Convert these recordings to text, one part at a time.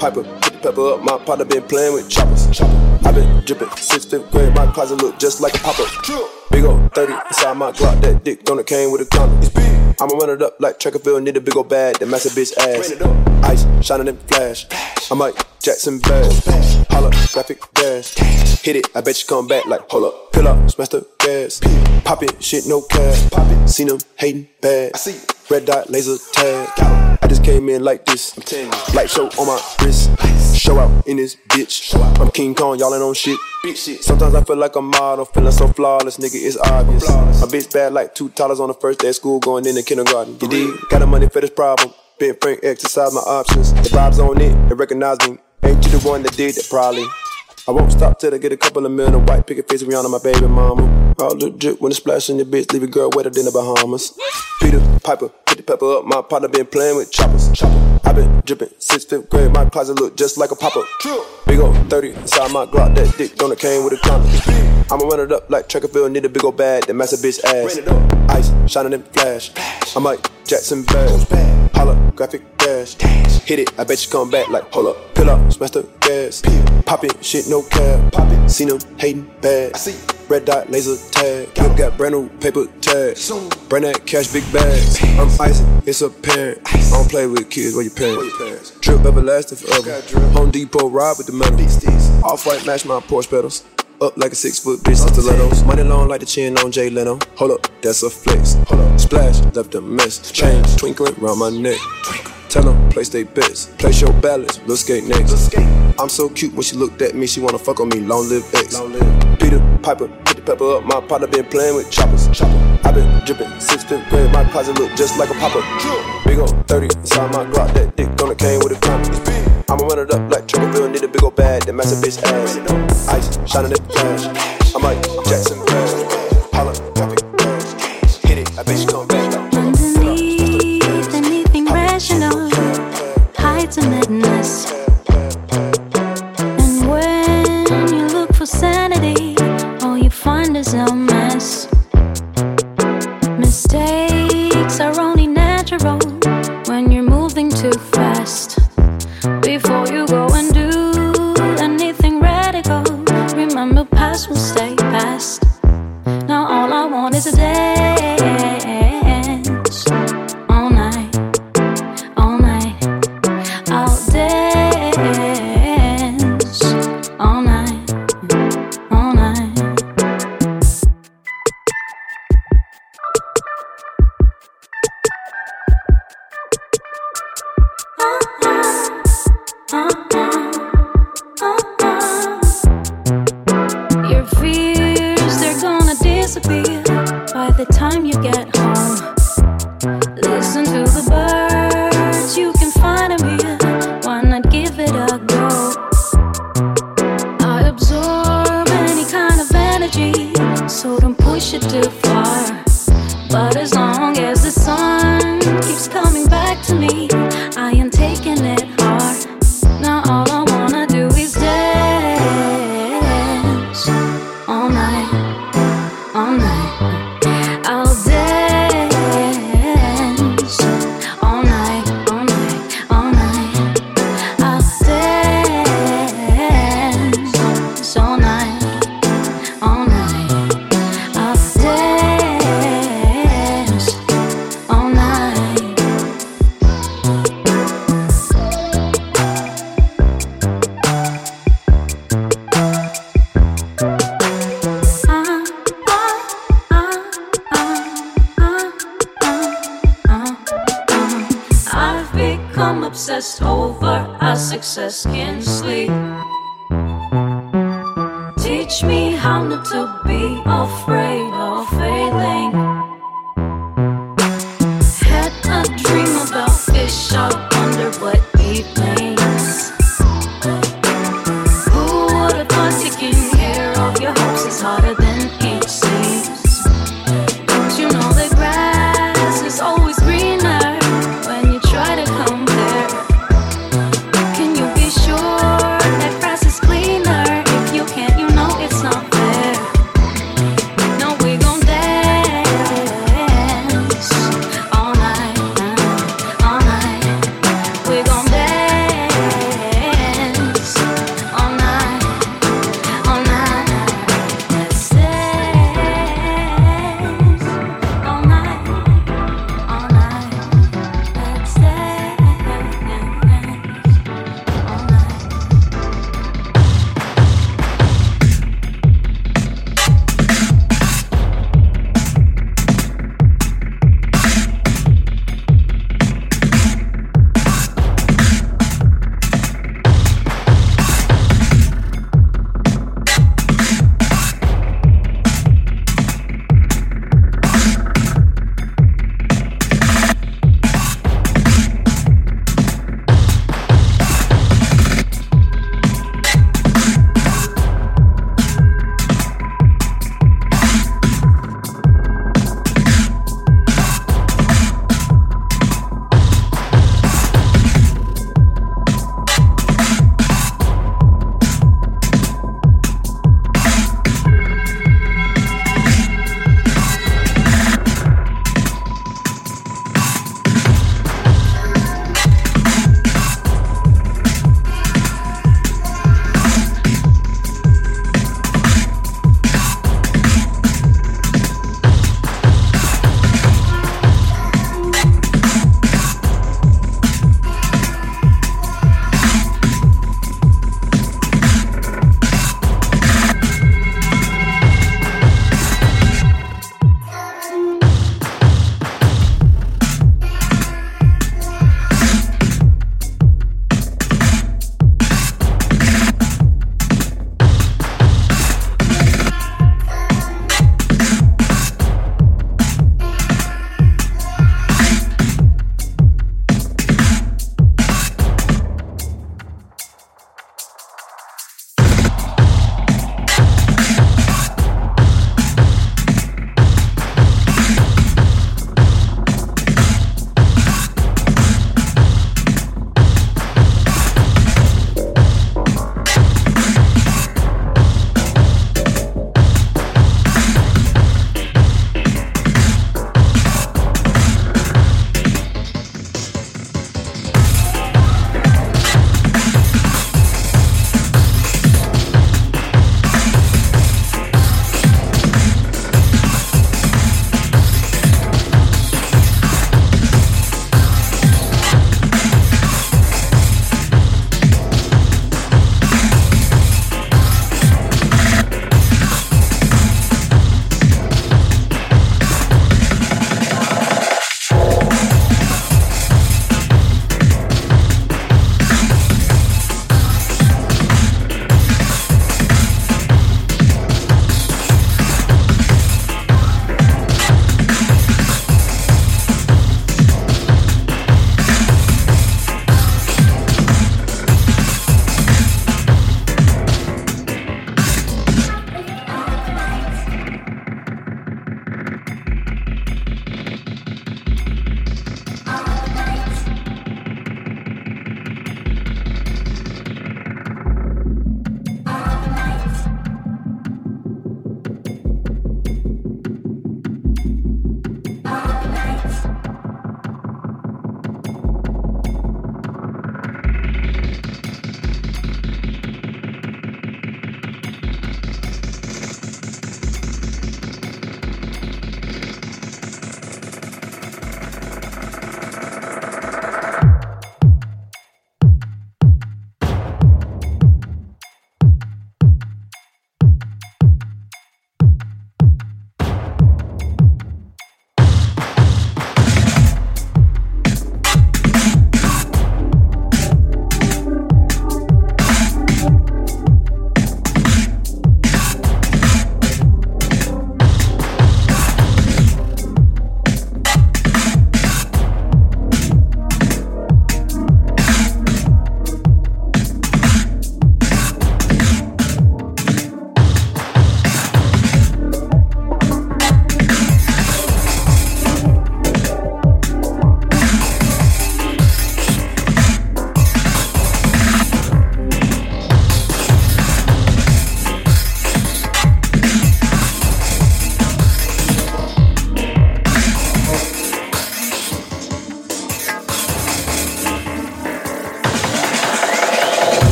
piper, put the pepper up. My partner been playing with choppers. Chopper. I been dripping since fifth grade. My closet look just like a popper. Big old 30 inside my Glock. That dick on it came with a condom. Big. I'ma run it up like Trackerville. Need a big old bag that a bitch ass. Ice shining in flash. I might Jackson bad. Holla, graphic dash. Hit it, I bet you come back like hold up. Pill up, smash the gas. Pop it, shit, no cash. Pop it, seen them hating bad. I see red dot laser tag. Just came in like this. I'm telling you. Light show on my wrist. Show out in this bitch. I'm King Kong, y'all ain't on shit. Sometimes I feel like a model, feeling so flawless, nigga, it's obvious. My bitch bad like two dollars on the first day of school, going into kindergarten. You dig? Got the money for this problem. Ben Frank exercise my options. The vibes on it, they recognize me. Ain't you the one that did that, probably? I won't stop till I get a couple of million white picket face around on my baby mama. All legit when it's splashing your bitch, leave a girl wetter than the Bahamas. Peter Piper, put the pepper up. My partner been playing with choppers. Chopper. I been dripping since fifth grade. My closet look just like a popper. Big old 30 inside my Glock. That dick on it came with a condom. I'ma run it up like Trackerville. Need a big old bag that a bitch ass. Ice shining in flash. I might Jackson bad. Holographic dash. Hit it, I bet you come back like hold up. Pill up, smash the gas. Pop it, shit, no cap. Pop it, seen them hating bad. I see. Red dot laser tag. Got, got brand new paper tag. Brand that cash, big bags. I'm icy, it's a apparent. I don't play with kids, where your parents? Trip everlasting forever. Home Depot ride with the metal. Off white match my Porsche pedals. Up like a six foot bitch, stilettos. Money long like the chin on Jay Leno. Hold up, that's a flex. Hold up, splash, left a mess. Chain twinkling round my neck. Tell them, place they bets. Place your balance, look skate next. I'm so cute when she looked at me, she wanna fuck on me. Long live X. Peter Piper, put the pepper up. My partner been playing with choppers. Chopper. I been dripping since fifth grade. My closet look just like a popper. Big old 30 inside my Glock. That dick on it came with a condom. I'ma run it up like Triggerville. Need a big old bag that a bitch ass. Ice shining in the flash. I might Jackson our success can sleep. Teach me how not to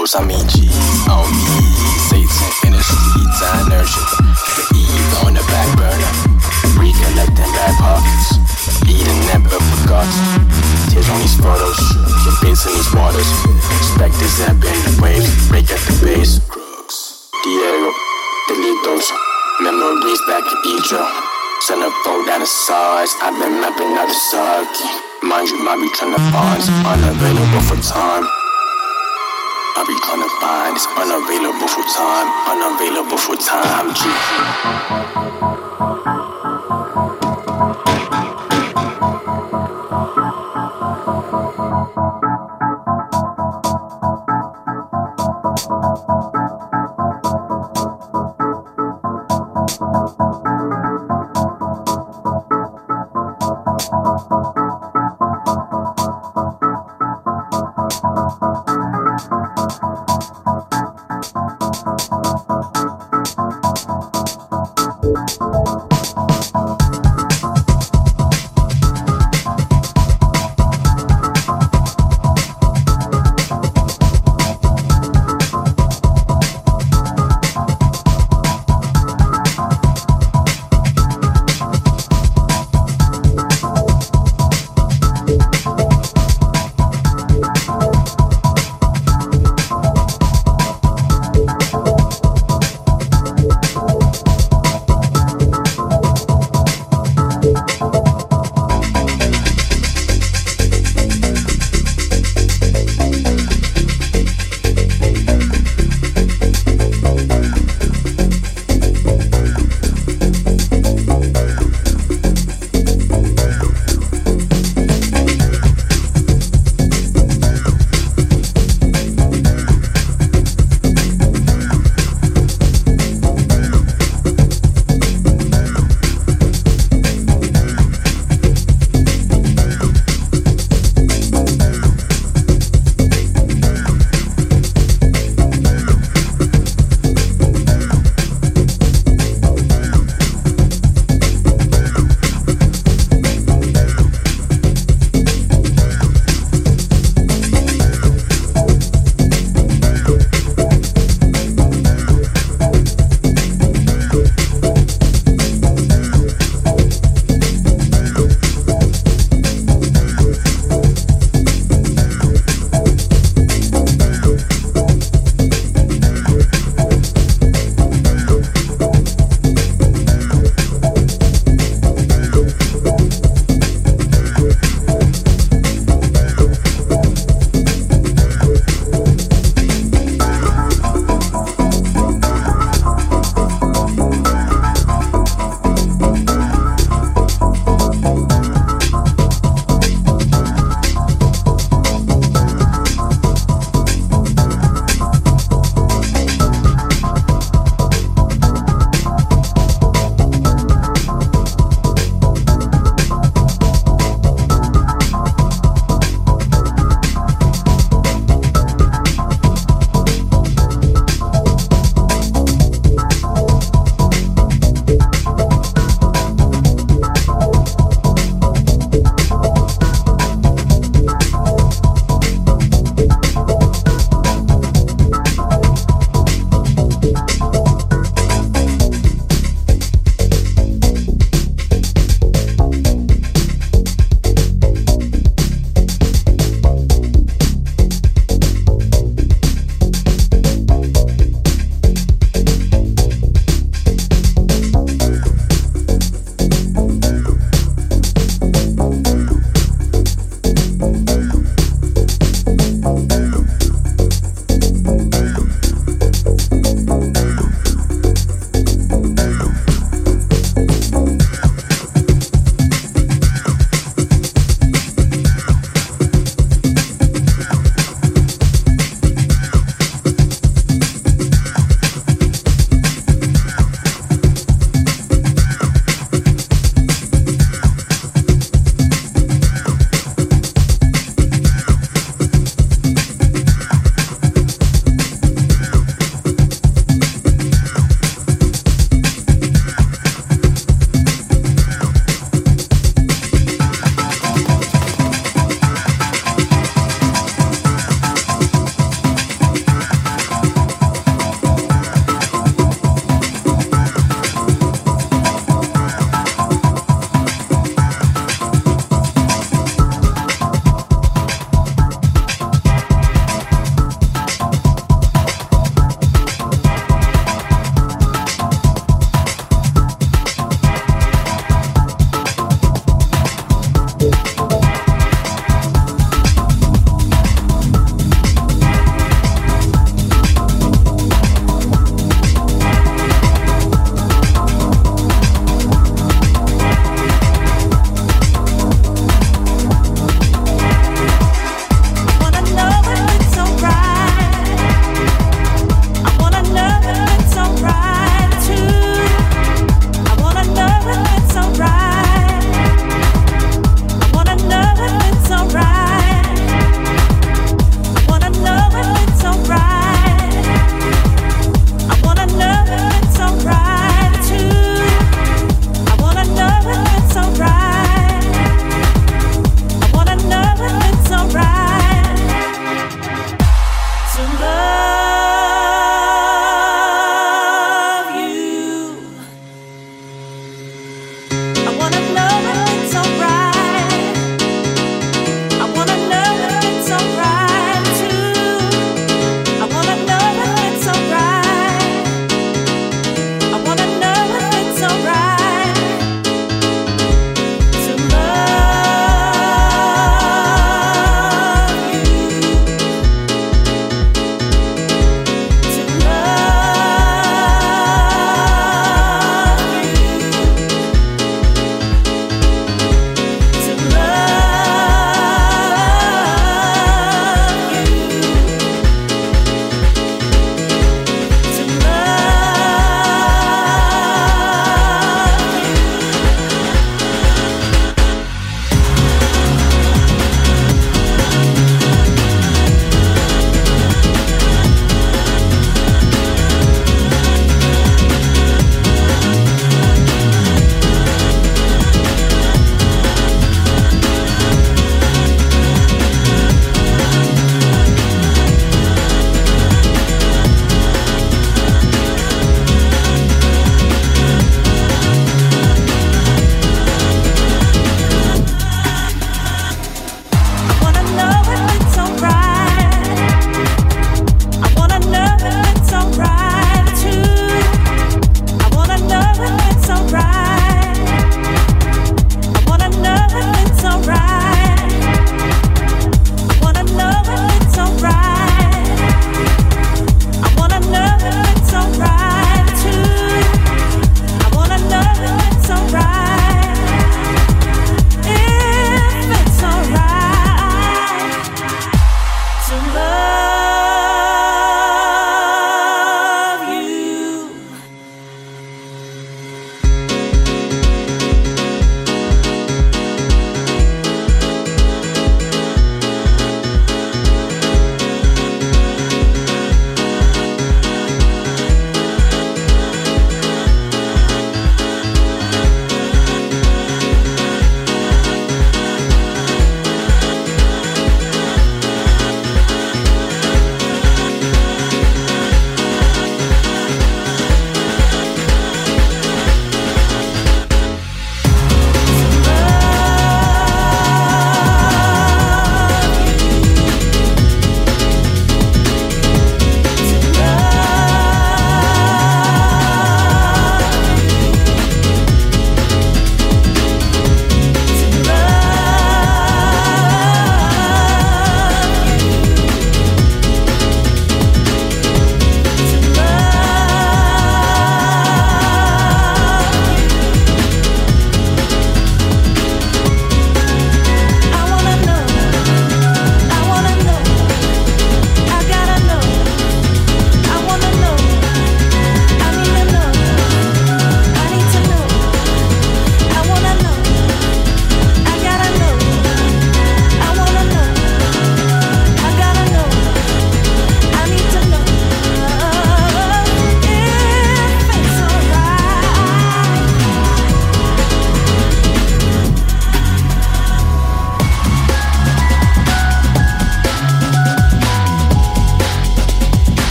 Los I mean G on me. Satan in the streets, I nurse you. The Eve on the back burner. Recollecting bad pockets. Eden never forgot. Tears on these photos. Your bits in these waters. Spectres that bend the waves. Break at the base. Crooks. Diego. Delitos. Memories back in Egypt. Send a foe down the sides. I've been mapping out the side. Mind you, might be trying to find unavailable for time. I'll be trying to find it's unavailable for time, unavailable for time. G.